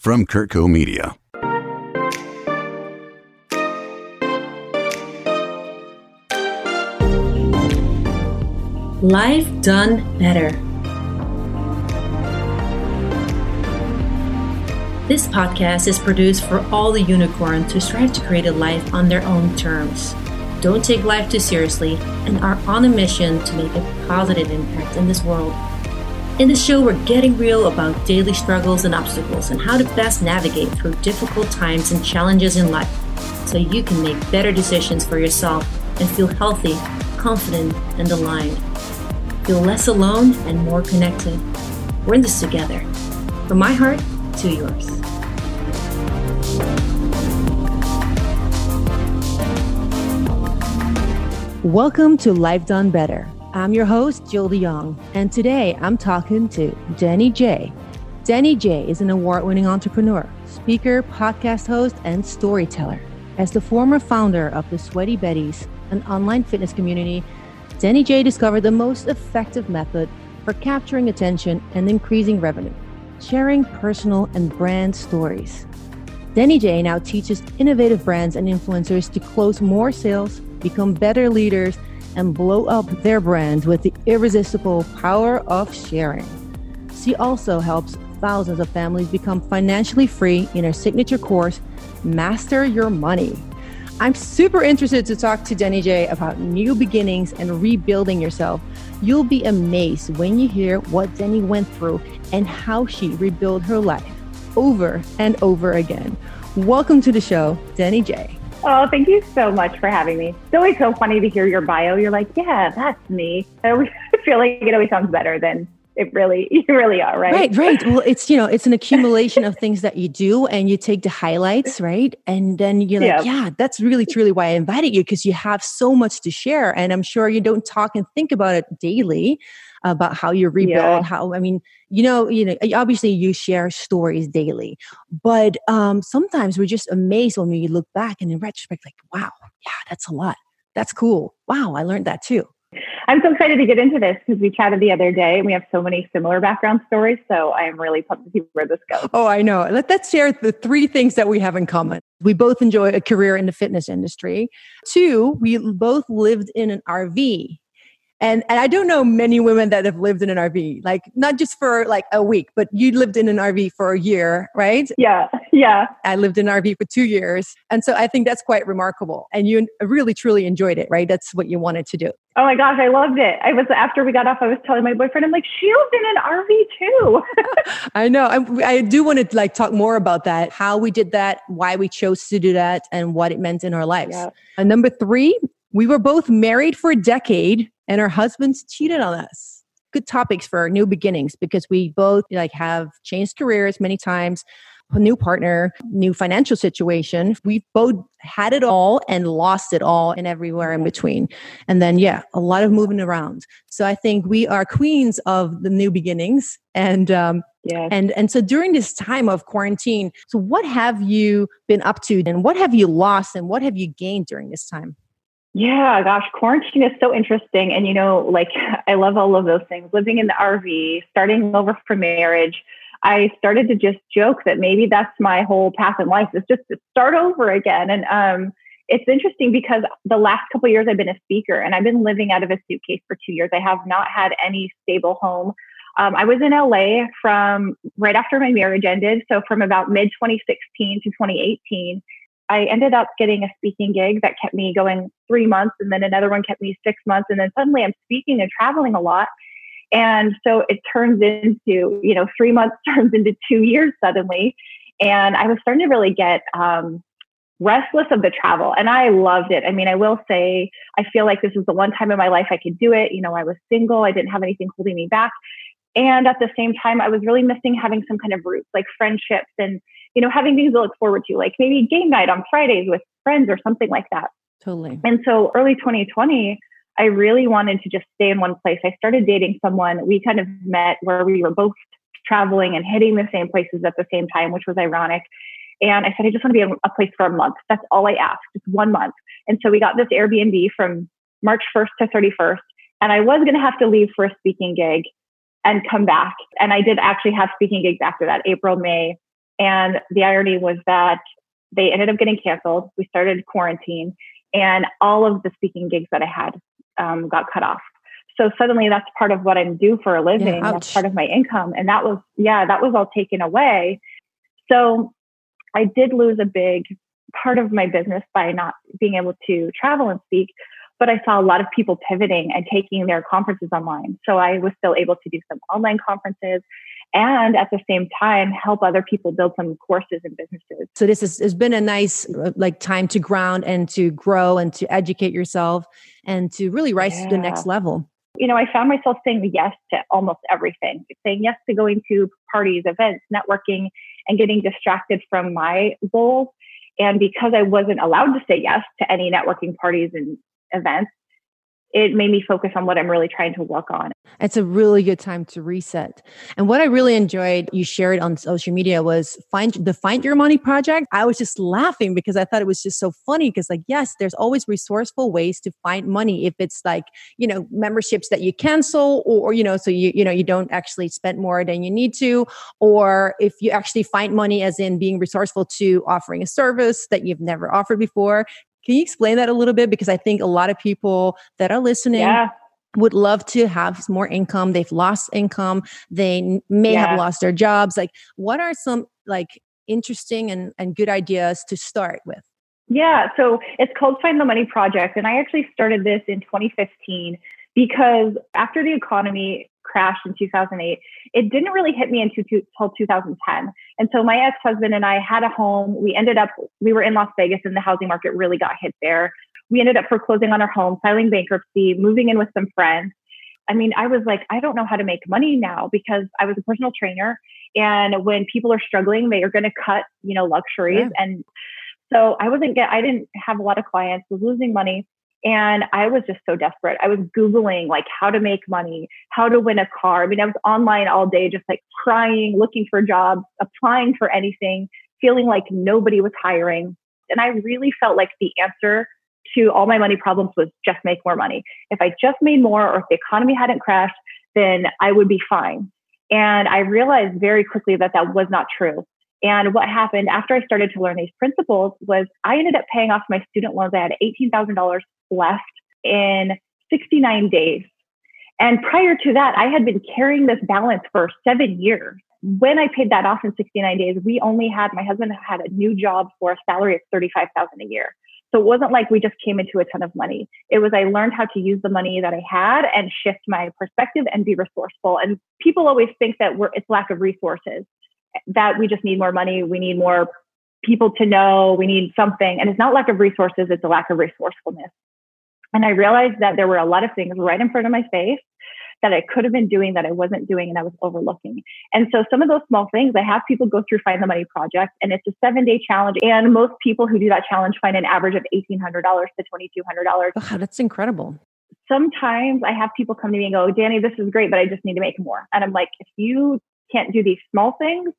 from CurtCo Media. Life Done Better. This podcast is produced for all the unicorns who strive to create a life on their own terms, don't take life too seriously, and are on a mission to make a positive impact in this world. In the show, we're getting real about daily struggles and obstacles and how to best navigate through difficult times and challenges in life so you can make better decisions for yourself and feel healthy, confident, and aligned feel less alone and more connected. We're in this together. From my heart to yours. Welcome to Life Done Better. I'm your host, Jill de Jong, and today I'm talking to Denny J. Denny J is an award winning entrepreneur, speaker, podcast host, and storyteller. As the former founder of the Sweaty Betties, an online fitness community Denny J discovered the most effective method for capturing attention and increasing revenue sharing personal and brand stories. Denny J now teaches innovative brands and influencers to close more sales, become better leaders, and blow up their brands with the irresistible power of sharing. She also helps thousands of families become financially free in her signature course, Master Your Money. I'm super interested to talk to Danny J about new beginnings and rebuilding yourself. You'll be amazed when you hear what Danny went through and how she rebuilt her life over and over again. Welcome to the show, Danny J. Oh, thank you so much for having me. It's always so funny to hear your bio. You're like, yeah, that's me. I feel like it always sounds better than it really you really are right? Right right. Well it's you know it's an accumulation of things that you do and you take the highlights right? And then you're like yeah, yeah that's really truly why i invited you because you have so much to share. And i'm sure you don't talk and think about it daily about how you rebuild yeah. how i mean you know you know obviously you share stories daily but um sometimes we're just amazed when we look back and in retrospect like wow yeah that's a lot. That's cool. Wow i learned that too I'm so excited to get into this because we chatted the other day and we have so many similar background stories. So I am really pumped to see where this goes. Oh, I know. Let, us share the three things that we have in common. We both enjoy a career in the fitness industry. Two, we both lived in an RV and, and I don't know many women that have lived in an RV, like not just for like a week, but you lived in an RV for a year, right? Yeah, yeah. I lived in an RV for two years. And so I think that's quite remarkable. And you really, truly enjoyed it, right? That's what you wanted to do. Oh my gosh, I loved it. I was, after we got off, I was telling my boyfriend, I'm like, she lived in an RV too. I know. I, I do want to like talk more about that, how we did that, why we chose to do that, and what it meant in our lives. Yeah. And number three, we were both married for a decade and our husbands cheated on us. Good topics for our new beginnings because we both like have changed careers many times, a new partner, new financial situation. We've both had it all and lost it all and everywhere in between. And then, yeah, a lot of moving around. So I think we are queens of the new beginnings. And, um, yeah. And and so during this time of quarantine, so what have you been up to and what have you lost and what have you gained during this time? Yeah, gosh, quarantine is so interesting. And, you know, like I love all of those things living in the RV, starting over for marriage. I started to just joke that maybe that's my whole path in life is just to start over again. And um, it's interesting because the last couple years I've been a speaker and I've been living out of a suitcase for two years. I have not had any stable home. Um, I was in LA from right after my marriage ended. So from about mid 2016 to 2018. I ended up getting a speaking gig that kept me going three months, and then another one kept me six months, and then suddenly I'm speaking and traveling a lot. And so it turns into, you know, three months turns into two years suddenly. And I was starting to really get um, restless of the travel. And I loved it. I mean, I will say, I feel like this is the one time in my life I could do it. You know, I was single, I didn't have anything holding me back. And at the same time, I was really missing having some kind of roots, like friendships and you know, having things to look forward to, like maybe game night on Fridays with friends or something like that. Totally. And so early 2020, I really wanted to just stay in one place. I started dating someone. We kind of met where we were both traveling and hitting the same places at the same time, which was ironic. And I said, I just want to be in a place for a month. That's all I asked, just one month. And so we got this Airbnb from March 1st to 31st. And I was going to have to leave for a speaking gig and come back. And I did actually have speaking gigs after that, April, May, And the irony was that they ended up getting canceled. We started quarantine, and all of the speaking gigs that I had um, got cut off. So suddenly, that's part of what I'm due for a living. Yeah, that's part of my income, and that was yeah, that was all taken away. So I did lose a big part of my business by not being able to travel and speak. But I saw a lot of people pivoting and taking their conferences online. So I was still able to do some online conferences and at the same time help other people build some courses and businesses. So this has, has been a nice uh, like time to ground and to grow and to educate yourself and to really rise yeah. to the next level. You know, I found myself saying yes to almost everything, saying yes to going to parties, events, networking, and getting distracted from my goals. And because I wasn't allowed to say yes to any networking parties and events, it made me focus on what I'm really trying to work on. It's a really good time to reset. And what I really enjoyed you shared on social media was find the Find Your Money project. I was just laughing because I thought it was just so funny because like yes, there's always resourceful ways to find money if it's like, you know, memberships that you cancel or, or you know, so you you know, you don't actually spend more than you need to or if you actually find money as in being resourceful to offering a service that you've never offered before can you explain that a little bit? Because I think a lot of people that are listening yeah. would love to have more income. They've lost income. They may yeah. have lost their jobs. Like, what are some like interesting and, and good ideas to start with? Yeah, so it's called Find the Money Project. And I actually started this in 2015 because after the economy crashed in 2008, it didn't really hit me until 2010. And so my ex husband and I had a home. We ended up, we were in Las Vegas and the housing market really got hit there. We ended up foreclosing on our home, filing bankruptcy, moving in with some friends. I mean, I was like, I don't know how to make money now because I was a personal trainer. And when people are struggling, they are going to cut, you know, luxuries. Yeah. And so I wasn't get, I didn't have a lot of clients, was losing money. And I was just so desperate. I was Googling like how to make money, how to win a car. I mean, I was online all day, just like crying, looking for jobs, applying for anything, feeling like nobody was hiring. And I really felt like the answer to all my money problems was just make more money. If I just made more or if the economy hadn't crashed, then I would be fine. And I realized very quickly that that was not true. And what happened after I started to learn these principles was I ended up paying off my student loans. I had $18,000 left in 69 days. And prior to that, I had been carrying this balance for seven years. When I paid that off in 69 days, we only had, my husband had a new job for a salary of 35,000 a year. So it wasn't like we just came into a ton of money. It was I learned how to use the money that I had and shift my perspective and be resourceful. And people always think that we're, it's lack of resources, that we just need more money, we need more people to know, we need something. And it's not lack of resources, it's a lack of resourcefulness. And I realized that there were a lot of things right in front of my face that I could have been doing that I wasn't doing and I was overlooking. And so some of those small things, I have people go through Find the Money Project and it's a seven day challenge. And most people who do that challenge find an average of $1,800 to $2,200. Wow, that's incredible. Sometimes I have people come to me and go, Danny, this is great, but I just need to make more. And I'm like, if you can't do these small things,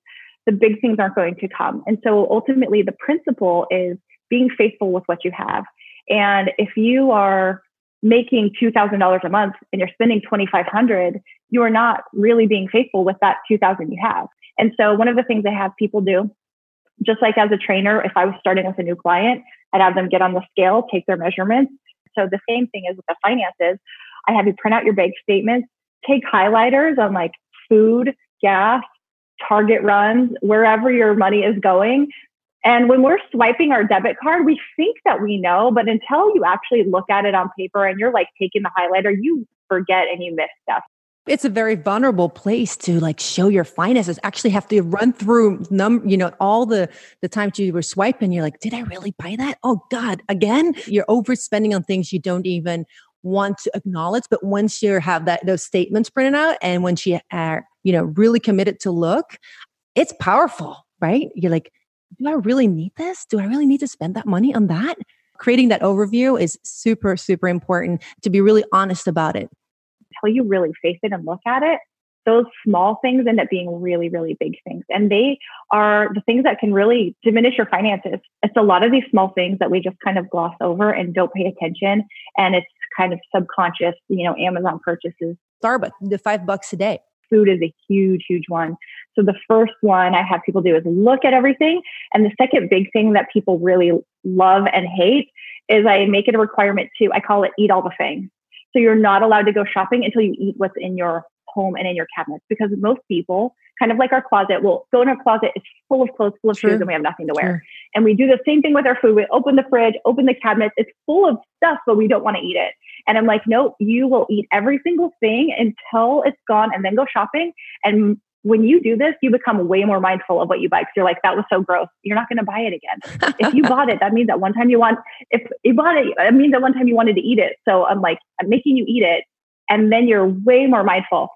the big things aren't going to come. And so ultimately, the principle is being faithful with what you have and if you are making $2,000 a month and you're spending 2,500, you are not really being faithful with that 2,000 you have. And so one of the things I have people do, just like as a trainer, if I was starting with a new client, I'd have them get on the scale, take their measurements. So the same thing is with the finances. I have you print out your bank statements, take highlighters on like food, gas, target runs, wherever your money is going, and when we're swiping our debit card, we think that we know, but until you actually look at it on paper and you're like taking the highlighter, you forget and you miss stuff. It's a very vulnerable place to like show your finances. Actually, have to run through num, you know, all the the times you were swiping. You're like, did I really buy that? Oh God, again! You're overspending on things you don't even want to acknowledge. But once you have that those statements printed out, and once you are, you know, really committed to look, it's powerful, right? You're like, do I really need this? Do I really need to spend that money on that? Creating that overview is super, super important to be really honest about it. Until you really face it and look at it, those small things end up being really, really big things. And they are the things that can really diminish your finances. It's a lot of these small things that we just kind of gloss over and don't pay attention. And it's kind of subconscious, you know, Amazon purchases. Starbucks, the five bucks a day food is a huge, huge one. So the first one I have people do is look at everything. And the second big thing that people really love and hate is I make it a requirement to, I call it eat all the things. So you're not allowed to go shopping until you eat what's in your home and in your cabinets because most people, kind of like our closet, will go in our closet, it's full of clothes, full of shoes, and we have nothing to wear. And we do the same thing with our food. We open the fridge, open the cabinets, it's full of stuff, but we don't want to eat it. And I'm like, no, you will eat every single thing until it's gone and then go shopping. And when you do this, you become way more mindful of what you buy because you're like, that was so gross. You're not going to buy it again. if you bought it, that means that one time you want, if you bought it, it means that one time you wanted to eat it. So I'm like, I'm making you eat it. And then you're way more mindful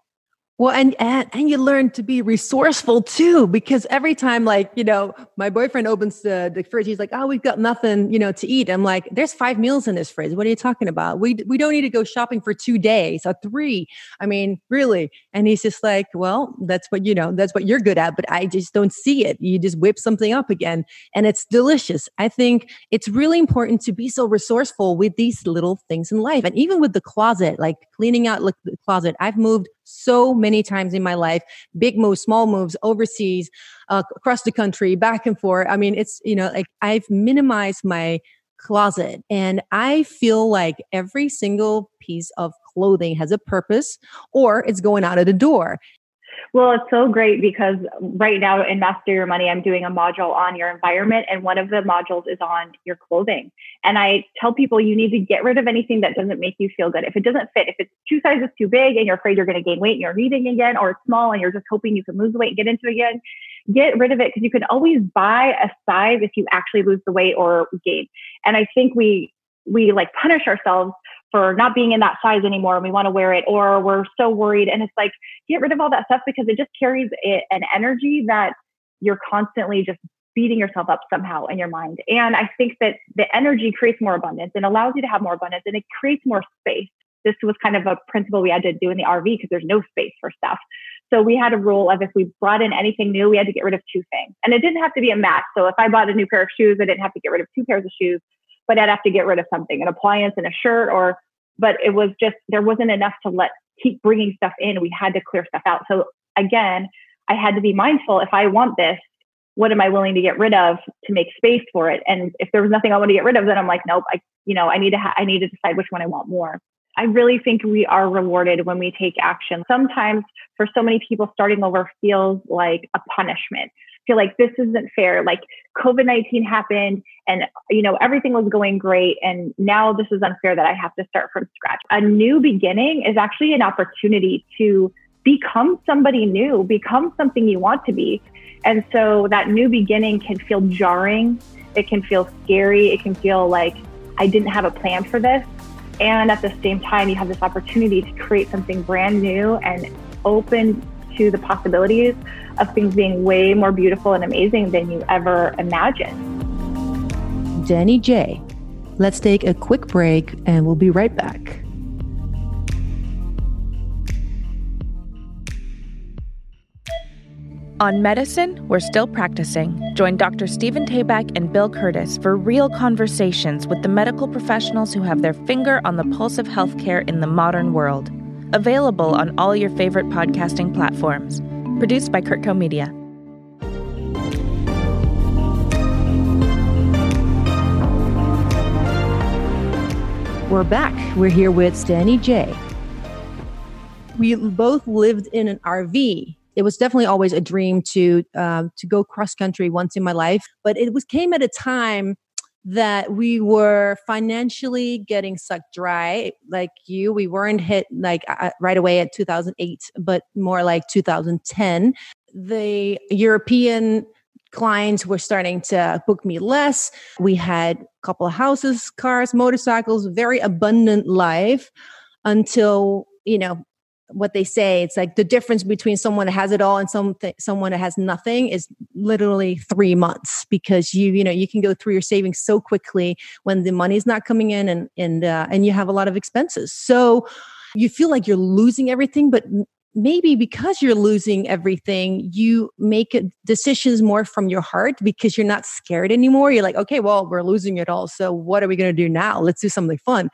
well, and, and and you learn to be resourceful too, because every time, like you know, my boyfriend opens the, the fridge, he's like, "Oh, we've got nothing, you know, to eat." I'm like, "There's five meals in this fridge. What are you talking about? We we don't need to go shopping for two days or three. I mean, really?" And he's just like, "Well, that's what you know, that's what you're good at, but I just don't see it. You just whip something up again, and it's delicious. I think it's really important to be so resourceful with these little things in life, and even with the closet, like cleaning out like, the closet. I've moved so many times in my life big moves small moves overseas uh, across the country back and forth. I mean it's you know like i've minimized my closet and i feel like every single piece of clothing has a purpose or it's going out of the door well, it's so great because right now in Master Your Money, I'm doing a module on your environment, and one of the modules is on your clothing. And I tell people you need to get rid of anything that doesn't make you feel good. If it doesn't fit, if it's two sizes too big and you're afraid you're going to gain weight and you're eating again, or it's small and you're just hoping you can lose weight and get into it again, get rid of it because you can always buy a size if you actually lose the weight or gain. And I think we we like punish ourselves for not being in that size anymore and we want to wear it or we're so worried and it's like get rid of all that stuff because it just carries it, an energy that you're constantly just beating yourself up somehow in your mind. And i think that the energy creates more abundance and allows you to have more abundance and it creates more space. This was kind of a principle we had to do in the rv because there's no space for stuff. So we had a rule of if we brought in anything new we had to get rid of two things. And it didn't have to be a match so if i bought a new pair of shoes i didn't have to get rid of two pairs of shoes but I'd have to get rid of something, an appliance and a shirt, or, but it was just, there wasn't enough to let keep bringing stuff in. We had to clear stuff out. So again, I had to be mindful if I want this, what am I willing to get rid of to make space for it? And if there was nothing I want to get rid of, then I'm like, nope, I, you know, I need to, ha- I need to decide which one I want more. I really think we are rewarded when we take action. Sometimes for so many people, starting over feels like a punishment feel like this isn't fair. Like COVID 19 happened and, you know, everything was going great. And now this is unfair that I have to start from scratch. A new beginning is actually an opportunity to become somebody new, become something you want to be. And so that new beginning can feel jarring. It can feel scary. It can feel like I didn't have a plan for this. And at the same time, you have this opportunity to create something brand new and open to the possibilities of things being way more beautiful and amazing than you ever imagined. Jenny J. Let's take a quick break and we'll be right back. On medicine, we're still practicing. Join Dr. Stephen Tabak and Bill Curtis for real conversations with the medical professionals who have their finger on the pulse of healthcare in the modern world. Available on all your favorite podcasting platforms. Produced by CurtCo Media. We're back. We're here with Danny J. We both lived in an RV. It was definitely always a dream to uh, to go cross country once in my life, but it was came at a time that we were financially getting sucked dry. Like you we weren't hit like uh, right away at 2008 but more like 2010 the european clients were starting to book me less. We had a couple of houses cars motorcycles very abundant life until you know what they say it's like the difference between someone that has it all and some someone that has nothing is literally three months because you you know you can go through your savings so quickly when the money's not coming in and and uh, and you have a lot of expenses. So you feel like you're losing everything but maybe because you're losing everything you make decisions more from your heart because you're not scared anymore. You're like okay well we're losing it all so what are we going to do now? Let's do something fun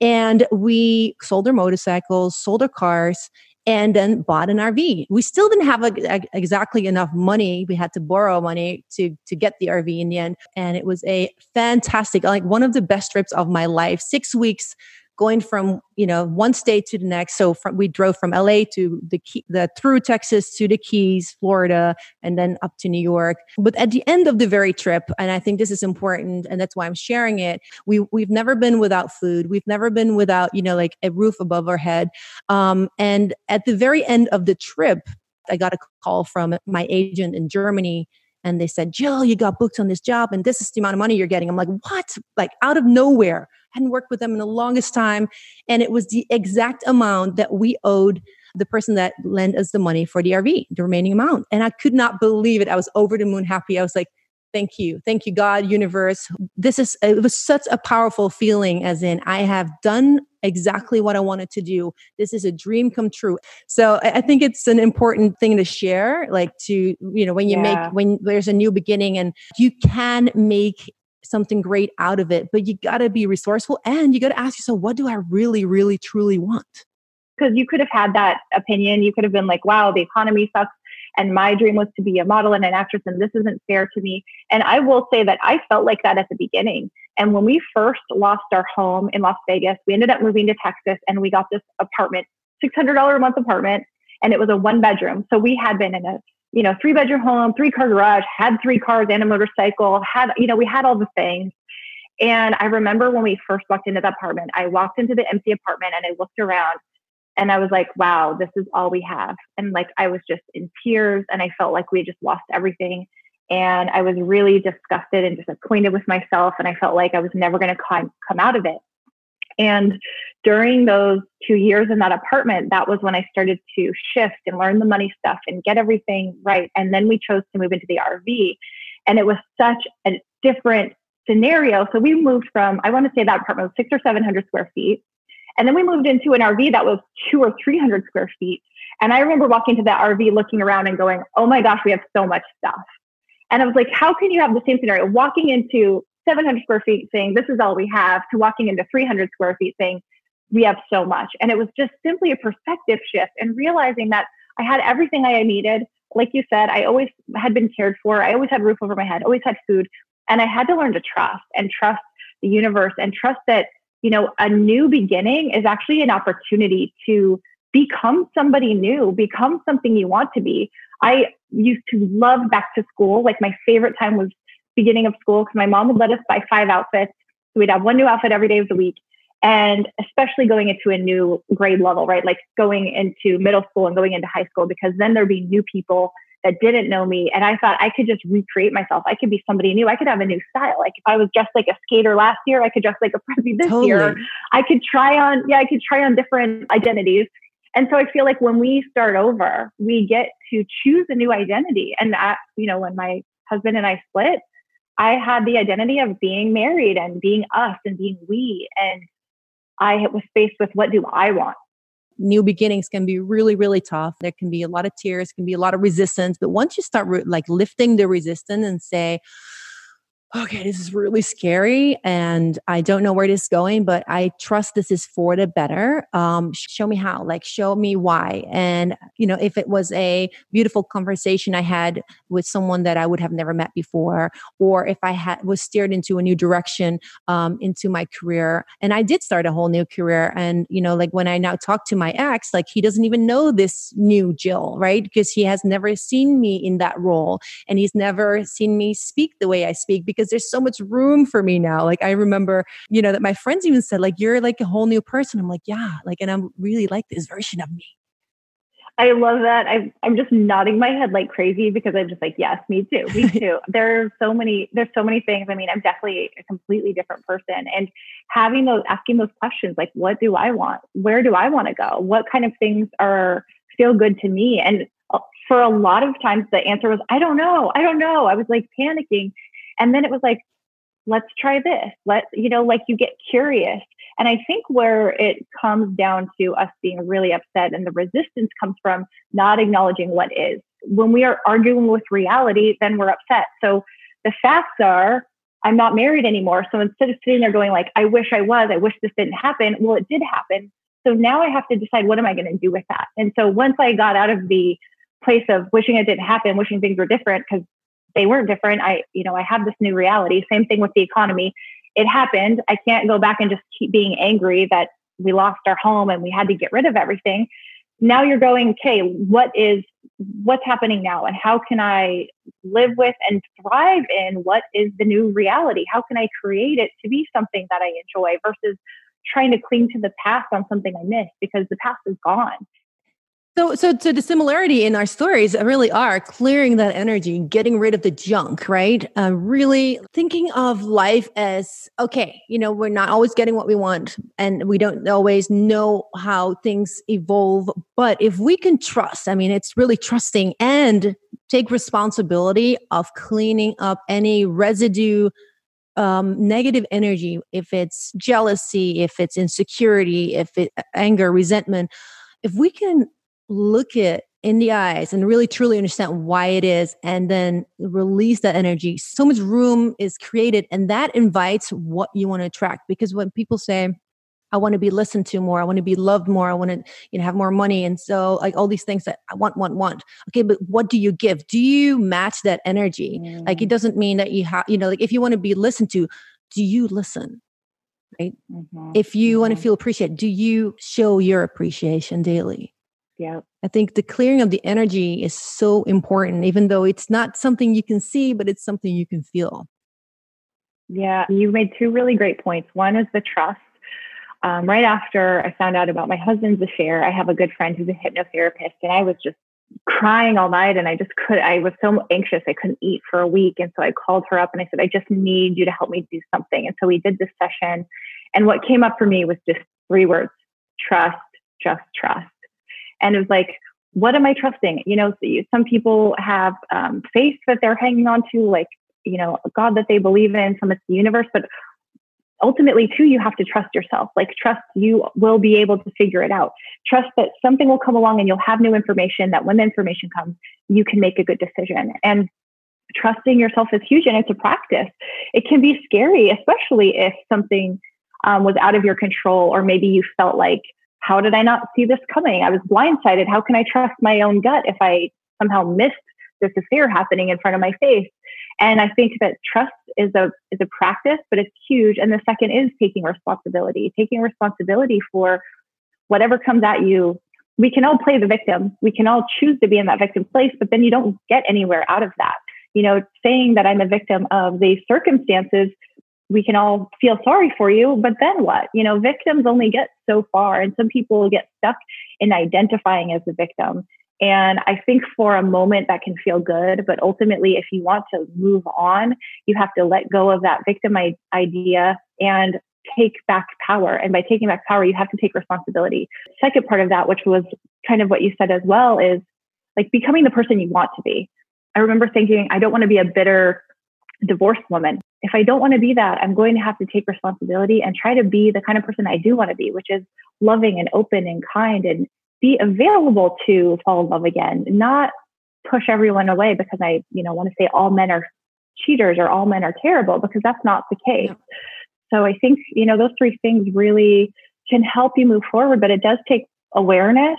and we sold our motorcycles, sold our cars, and then bought an RV. We still didn't have a, a, exactly enough money. We had to borrow money to to get the RV in the end, and it was a fantastic, like one of the best trips of my life. Six weeks going from you know one state to the next. So from, we drove from LA to the key, the through Texas to the Keys, Florida, and then up to New York. But at the end of the very trip, and I think this is important, and that's why I'm sharing it. We we've never been without food. We've never been without you know like a roof above our head. Um, and at the very end of the trip, I got a call from my agent in Germany and they said, Jill, you got booked on this job and this is the amount of money you're getting. I'm like, what? Like out of nowhere hadn't worked with them in the longest time. And it was the exact amount that we owed the person that lent us the money for the RV, the remaining amount. And I could not believe it. I was over the moon happy. I was like, thank you. Thank you, God, universe. This is, it was such a powerful feeling, as in, I have done exactly what I wanted to do. This is a dream come true. So I think it's an important thing to share, like to, you know, when you yeah. make, when there's a new beginning and you can make something great out of it. But you got to be resourceful and you got to ask yourself, what do I really, really, truly want? Because you could have had that opinion. You could have been like, wow, the economy sucks. And my dream was to be a model and an actress, and this isn't fair to me. And I will say that I felt like that at the beginning. And when we first lost our home in Las Vegas, we ended up moving to Texas and we got this apartment, $600 a month apartment, and it was a one bedroom. So we had been in a you know, three bedroom home, three car garage, had three cars and a motorcycle, had, you know, we had all the things. And I remember when we first walked into the apartment, I walked into the empty apartment and I looked around and I was like, wow, this is all we have. And like, I was just in tears and I felt like we just lost everything. And I was really disgusted and disappointed with myself. And I felt like I was never going to come, come out of it. And during those two years in that apartment, that was when I started to shift and learn the money stuff and get everything right. And then we chose to move into the RV. And it was such a different scenario. So we moved from, I want to say that apartment was six or 700 square feet. And then we moved into an RV that was two or 300 square feet. And I remember walking to that RV, looking around and going, oh my gosh, we have so much stuff. And I was like, how can you have the same scenario? Walking into 700 square feet saying, this is all we have, to walking into 300 square feet saying, we have so much. And it was just simply a perspective shift and realizing that I had everything I needed. Like you said, I always had been cared for. I always had roof over my head, always had food. And I had to learn to trust and trust the universe and trust that, you know, a new beginning is actually an opportunity to become somebody new, become something you want to be. I used to love back to school. Like my favorite time was beginning of school because my mom would let us buy five outfits. So we'd have one new outfit every day of the week. And especially going into a new grade level, right? Like going into middle school and going into high school, because then there'd be new people that didn't know me. And I thought I could just recreate myself. I could be somebody new. I could have a new style. Like if I was dressed like a skater last year, I could dress like a prezi this totally. year. I could try on, yeah, I could try on different identities. And so I feel like when we start over, we get to choose a new identity. And that, you know, when my husband and I split, I had the identity of being married and being us and being we. And I was faced with what do I want? New beginnings can be really, really tough. There can be a lot of tears, can be a lot of resistance. But once you start like lifting the resistance and say, okay, this is really scary and I don't know where this is going, but I trust this is for the better. Um, show me how, like, show me why. And, you know, if it was a beautiful conversation I had with someone that I would have never met before, or if I had was steered into a new direction um, into my career, and I did start a whole new career. And, you know, like when I now talk to my ex, like he doesn't even know this new Jill, right? Because he has never seen me in that role and he's never seen me speak the way I speak because there's so much room for me now. Like I remember, you know, that my friends even said, like, you're like a whole new person. I'm like, yeah, like, and I'm really like this version of me. I love that. I, I'm just nodding my head like crazy because I'm just like, yes, me too, me too. there's so many, there's so many things. I mean, I'm definitely a completely different person, and having those, asking those questions, like, what do I want? Where do I want to go? What kind of things are feel good to me? And uh, for a lot of times, the answer was, I don't know, I don't know. I was like panicking, and then it was like, let's try this. Let, you know, like you get curious. And I think where it comes down to us being really upset and the resistance comes from not acknowledging what is. When we are arguing with reality, then we're upset. So the facts are, I'm not married anymore. So instead of sitting there going like, I wish I was, I wish this didn't happen. Well, it did happen. So now I have to decide what am I going to do with that. And so once I got out of the place of wishing it didn't happen, wishing things were different because they weren't different. I, you know, I have this new reality. Same thing with the economy. It happened. I can't go back and just keep being angry that we lost our home and we had to get rid of everything. Now you're going, okay, what is what's happening now and how can I live with and thrive in what is the new reality? How can I create it to be something that I enjoy versus trying to cling to the past on something I missed because the past is gone. So, so, so the similarity in our stories really are clearing that energy, getting rid of the junk, right? Uh, really thinking of life as okay, you know, we're not always getting what we want, and we don't always know how things evolve. But if we can trust, I mean, it's really trusting and take responsibility of cleaning up any residue um, negative energy, if it's jealousy, if it's insecurity, if it anger, resentment, if we can look it in the eyes and really truly understand why it is and then release that energy so much room is created and that invites what you want to attract because when people say i want to be listened to more i want to be loved more i want to you know have more money and so like all these things that i want want want okay but what do you give do you match that energy mm. like it mm. doesn't mean that you have you know like if you want to be listened to do you listen right mm-hmm. if you mm-hmm. want to feel appreciated do you show your appreciation daily yeah. I think the clearing of the energy is so important, even though it's not something you can see, but it's something you can feel. Yeah, you made two really great points. One is the trust. Um, right after I found out about my husband's affair, I have a good friend who's a hypnotherapist, and I was just crying all night and I just could I was so anxious I couldn't eat for a week and so I called her up and I said I just need you to help me do something and so we did this session and what came up for me was just three words trust just trust and it was like, what am I trusting? You know, some people have um, faith that they're hanging on to, like, you know, God that they believe in, some it's the universe, but ultimately too you have to trust yourself. Like trust you will be able to figure it out. Trust that something will come along and you'll have new information that when the information comes you can make a good decision. And trusting yourself is huge and it's a practice. It can be scary especially if something um, was out of your control or maybe you felt like how did I not see this coming? I was blindsided. How can I trust my own gut if I somehow missed this affair happening in front of my face? And I think that trust is a is a practice, but it's huge. And the second is taking responsibility, taking responsibility for whatever comes at you. We can all play the victim. We can all choose to be in that victim place, but then you don't get anywhere out of that. You know, saying that I'm a victim of these circumstances we can all feel sorry for you, but then what? You know, victims only get so far, and some people get stuck in identifying as a victim. And I think for a moment that can feel good, but ultimately, if you want to move on, you have to let go of that victim idea and take back power. And by taking back power, you have to take responsibility. Second part of that, which was kind of what you said as well, is like becoming the person you want to be. I remember thinking, I don't want to be a bitter divorced woman if I don't want to be that, I'm going to have to take responsibility and try to be the kind of person I do want to be, which is loving and open and kind and be available to fall in love again, not push everyone away because I, you know, want to say all men are cheaters or all men are terrible because that's not the case. So I think, you know, those three things really can help you move forward, but it does take awareness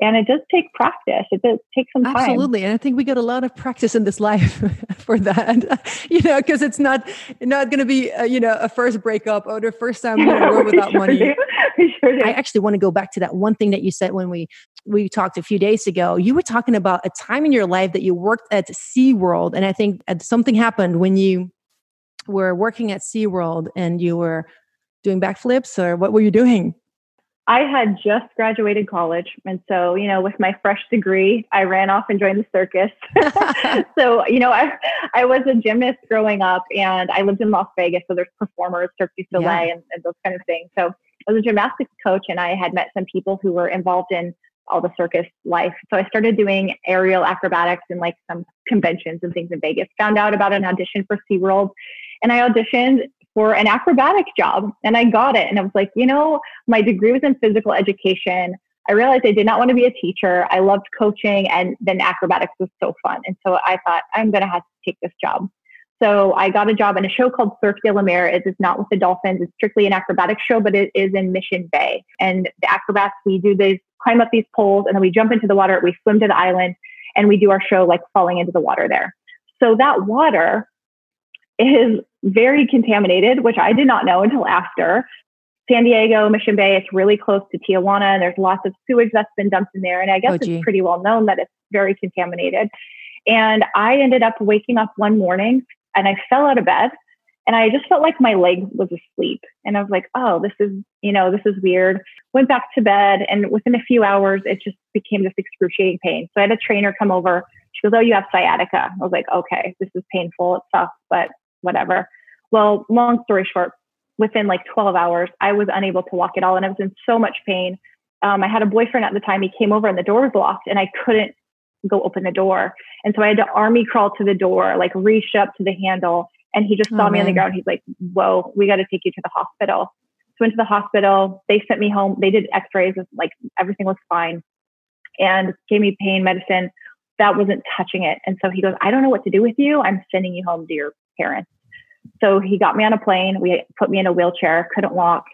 and it does take practice. It does take some time. Absolutely. And i think we get a lot of practice in this life for that. You know because it's not not going to be a, you know a first breakup or the first time you know, without sure money. sure i actually want to go back to that one thing that you said when we we talked a few days ago. You were talking about a time in your life that you worked at SeaWorld and i think uh, something happened when you were working at SeaWorld and you were doing backflips or what were you doing I had just graduated college. And so, you know, with my fresh degree, I ran off and joined the circus. so, you know, I, I was a gymnast growing up and I lived in Las Vegas. So there's performers, Cirque du Soleil, yeah. and, and those kind of things. So I was a gymnastics coach and I had met some people who were involved in all the circus life. So I started doing aerial acrobatics in like some conventions and things in Vegas. Found out about an audition for SeaWorld and I auditioned for an acrobatic job and I got it. And I was like, you know, my degree was in physical education. I realized I did not want to be a teacher. I loved coaching and then acrobatics was so fun. And so I thought I'm going to have to take this job. So I got a job in a show called Cirque de la Mer. It is not with the dolphins. It's strictly an acrobatic show, but it is in Mission Bay. And the acrobats, we do these, climb up these poles and then we jump into the water. We swim to the island and we do our show like falling into the water there. So that water is very contaminated, which I did not know until after. San Diego, Mission Bay, it's really close to Tijuana, and there's lots of sewage that's been dumped in there. And I guess oh, it's pretty well known that it's very contaminated. And I ended up waking up one morning and I fell out of bed and I just felt like my leg was asleep. And I was like, oh, this is, you know, this is weird. Went back to bed and within a few hours, it just became this excruciating pain. So I had a trainer come over. She goes, oh, you have sciatica. I was like, okay, this is painful. It sucks, but whatever. Well, long story short, within like 12 hours, I was unable to walk at all. And I was in so much pain. Um, I had a boyfriend at the time. He came over and the door was locked and I couldn't go open the door. And so I had to army crawl to the door, like reach up to the handle. And he just saw oh, me on the ground. He's like, whoa, we got to take you to the hospital. So went to the hospital. They sent me home. They did x-rays. Like everything was fine and gave me pain medicine. That wasn't touching it. And so he goes, I don't know what to do with you. I'm sending you home to your parents. So he got me on a plane. We put me in a wheelchair, couldn't walk.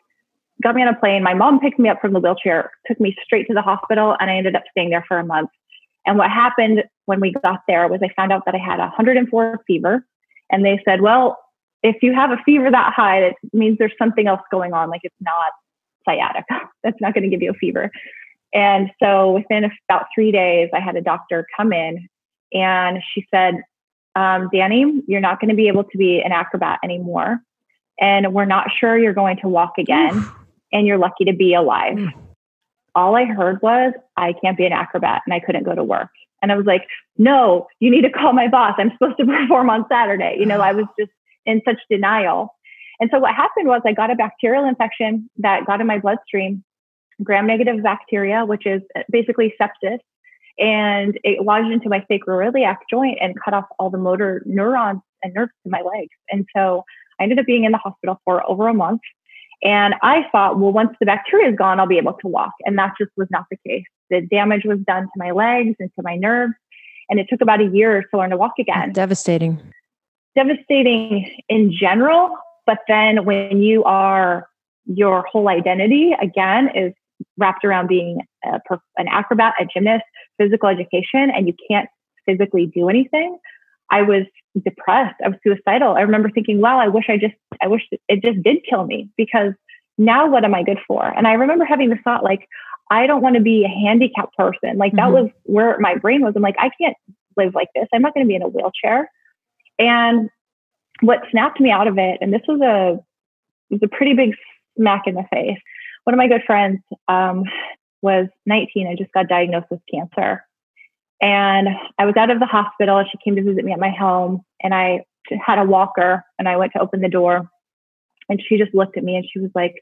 Got me on a plane. My mom picked me up from the wheelchair, took me straight to the hospital, and I ended up staying there for a month. And what happened when we got there was I found out that I had 104 fever. And they said, well, if you have a fever that high, that means there's something else going on. Like it's not sciatica. That's not going to give you a fever. And so within about three days, I had a doctor come in and she said, um, Danny, you're not going to be able to be an acrobat anymore. And we're not sure you're going to walk again. and you're lucky to be alive. Mm all I heard was, I can't be an acrobat and I couldn't go to work. And I was like, no, you need to call my boss. I'm supposed to perform on Saturday. You know, I was just in such denial. And so what happened was I got a bacterial infection that got in my bloodstream, gram negative bacteria, which is basically sepsis. And it lodged into my sacroiliac joint and cut off all the motor neurons and nerves in my legs. And so I ended up being in the hospital for over a month. And I thought, well, once the bacteria is gone, I'll be able to walk. And that just was not the case. The damage was done to my legs and to my nerves. And it took about a year to learn to walk again. Devastating. Devastating in general. But then when you are, your whole identity again is wrapped around being a, an acrobat, a gymnast, physical education, and you can't physically do anything. I was depressed. I was suicidal. I remember thinking, wow, I wish I just, I wish it just did kill me because now what am I good for? And I remember having the thought, like, I don't want to be a handicapped person. Like, that mm-hmm. was where my brain was. I'm like, I can't live like this. I'm not going to be in a wheelchair. And what snapped me out of it, and this was a, it was a pretty big smack in the face. One of my good friends um, was 19 I just got diagnosed with cancer. And I was out of the hospital. And she came to visit me at my home, and I had a walker, and I went to open the door, and she just looked at me and she was like,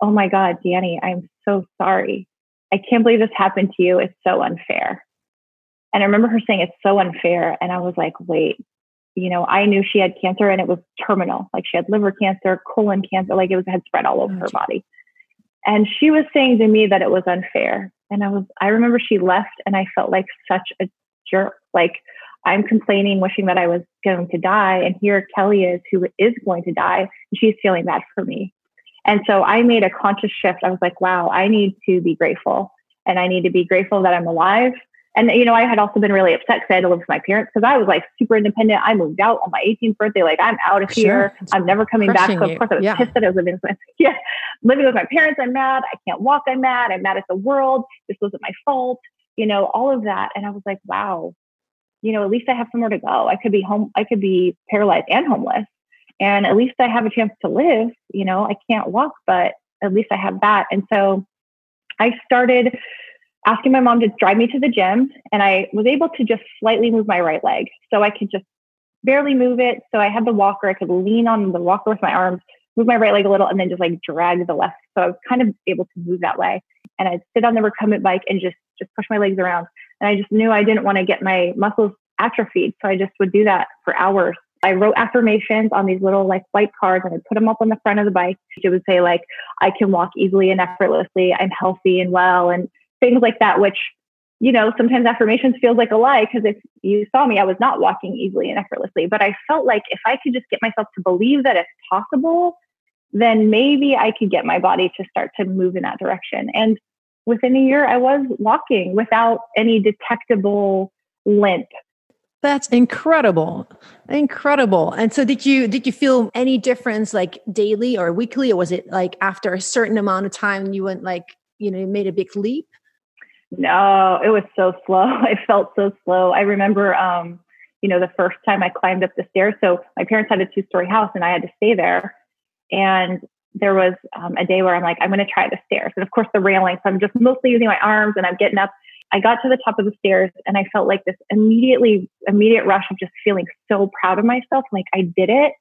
"Oh my God, Danny, I'm so sorry. I can't believe this happened to you. It's so unfair." And I remember her saying, "It's so unfair," and I was like, "Wait." You know, I knew she had cancer and it was terminal. Like she had liver cancer, colon cancer, like it was had spread all over her body. And she was saying to me that it was unfair. And I was, I remember she left and I felt like such a jerk. Like I'm complaining, wishing that I was going to die. And here Kelly is, who is going to die. And she's feeling bad for me. And so I made a conscious shift. I was like, wow, I need to be grateful. And I need to be grateful that I'm alive and you know, I had also been really upset because I had to live with my parents because I was like super independent. I moved out on my 18th birthday, like I'm out of sure. here. I'm never coming back. So of course I was yeah. pissed that I was living with yeah, living with my parents. I'm mad. I can't walk. I'm mad. I'm mad at the world. This wasn't my fault. You know, all of that. And I was like, wow, you know, at least I have somewhere to go. I could be home. I could be paralyzed and homeless, and at least I have a chance to live. You know, I can't walk, but at least I have that. And so I started asking my mom to drive me to the gym and I was able to just slightly move my right leg. So I could just barely move it. So I had the walker, I could lean on the walker with my arms, move my right leg a little, and then just like drag the left. So I was kind of able to move that way. And I'd sit on the recumbent bike and just just push my legs around. And I just knew I didn't want to get my muscles atrophied. So I just would do that for hours. I wrote affirmations on these little like white cards and I put them up on the front of the bike. It would say like, I can walk easily and effortlessly. I'm healthy and well. And things like that, which you know, sometimes affirmations feels like a lie because if you saw me, I was not walking easily and effortlessly. But I felt like if I could just get myself to believe that it's possible, then maybe I could get my body to start to move in that direction. And within a year, I was walking without any detectable limp. That's incredible. Incredible. And so did you did you feel any difference like daily or weekly or was it like after a certain amount of time you went like, you know, you made a big leap? No, it was so slow. I felt so slow. I remember, um, you know, the first time I climbed up the stairs. So my parents had a two story house and I had to stay there. And there was um, a day where I'm like, I'm going to try the stairs. And of course, the railing. So I'm just mostly using my arms and I'm getting up. I got to the top of the stairs and I felt like this immediately, immediate rush of just feeling so proud of myself. Like I did it.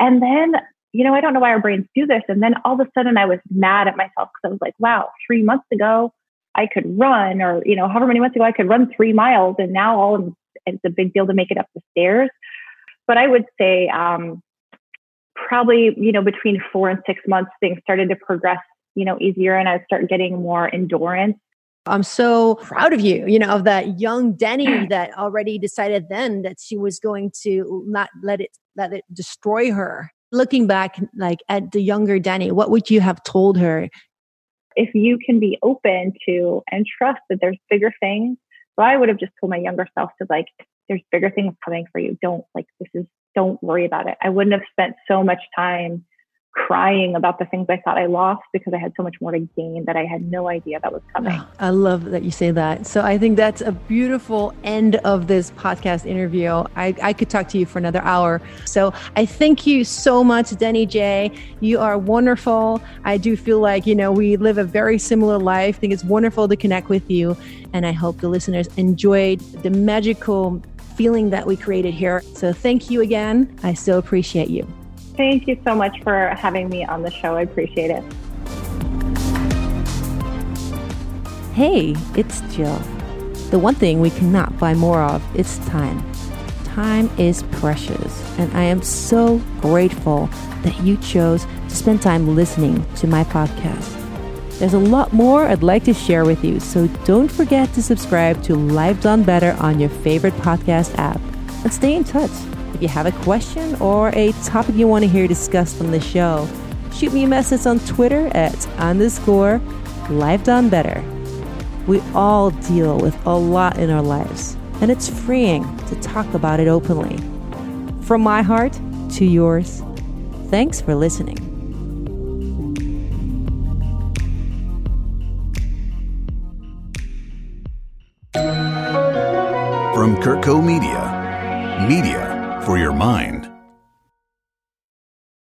And then, you know, I don't know why our brains do this. And then all of a sudden I was mad at myself because I was like, wow, three months ago, I could run, or you know, however many months ago I could run three miles, and now all it's a big deal to make it up the stairs. But I would say um, probably you know between four and six months things started to progress you know easier, and I start getting more endurance. I'm so proud of you, you know, of that young Danny that already decided then that she was going to not let it let it destroy her. Looking back like at the younger Danny, what would you have told her if you can be open to and trust that there's bigger things. So I would have just told my younger self to like, there's bigger things coming for you. Don't like, this is, don't worry about it. I wouldn't have spent so much time crying about the things I thought I lost because I had so much more to gain that I had no idea that was coming. Oh, I love that you say that. So I think that's a beautiful end of this podcast interview. I, I could talk to you for another hour. So I thank you so much, Danny J. You are wonderful. I do feel like, you know, we live a very similar life. I think it's wonderful to connect with you. And I hope the listeners enjoyed the magical feeling that we created here. So thank you again. I so appreciate you. Thank you so much for having me on the show. I appreciate it. Hey, it's Jill. The one thing we cannot buy more of is time. Time is precious, and I am so grateful that you chose to spend time listening to my podcast. There's a lot more I'd like to share with you, so don't forget to subscribe to Life Done Better on your favorite podcast app and stay in touch. If you have a question or a topic you want to hear discussed on the show, shoot me a message on Twitter at underscore life done better. We all deal with a lot in our lives, and it's freeing to talk about it openly. From my heart to yours, thanks for listening. From CurtCo Media, media for your mind.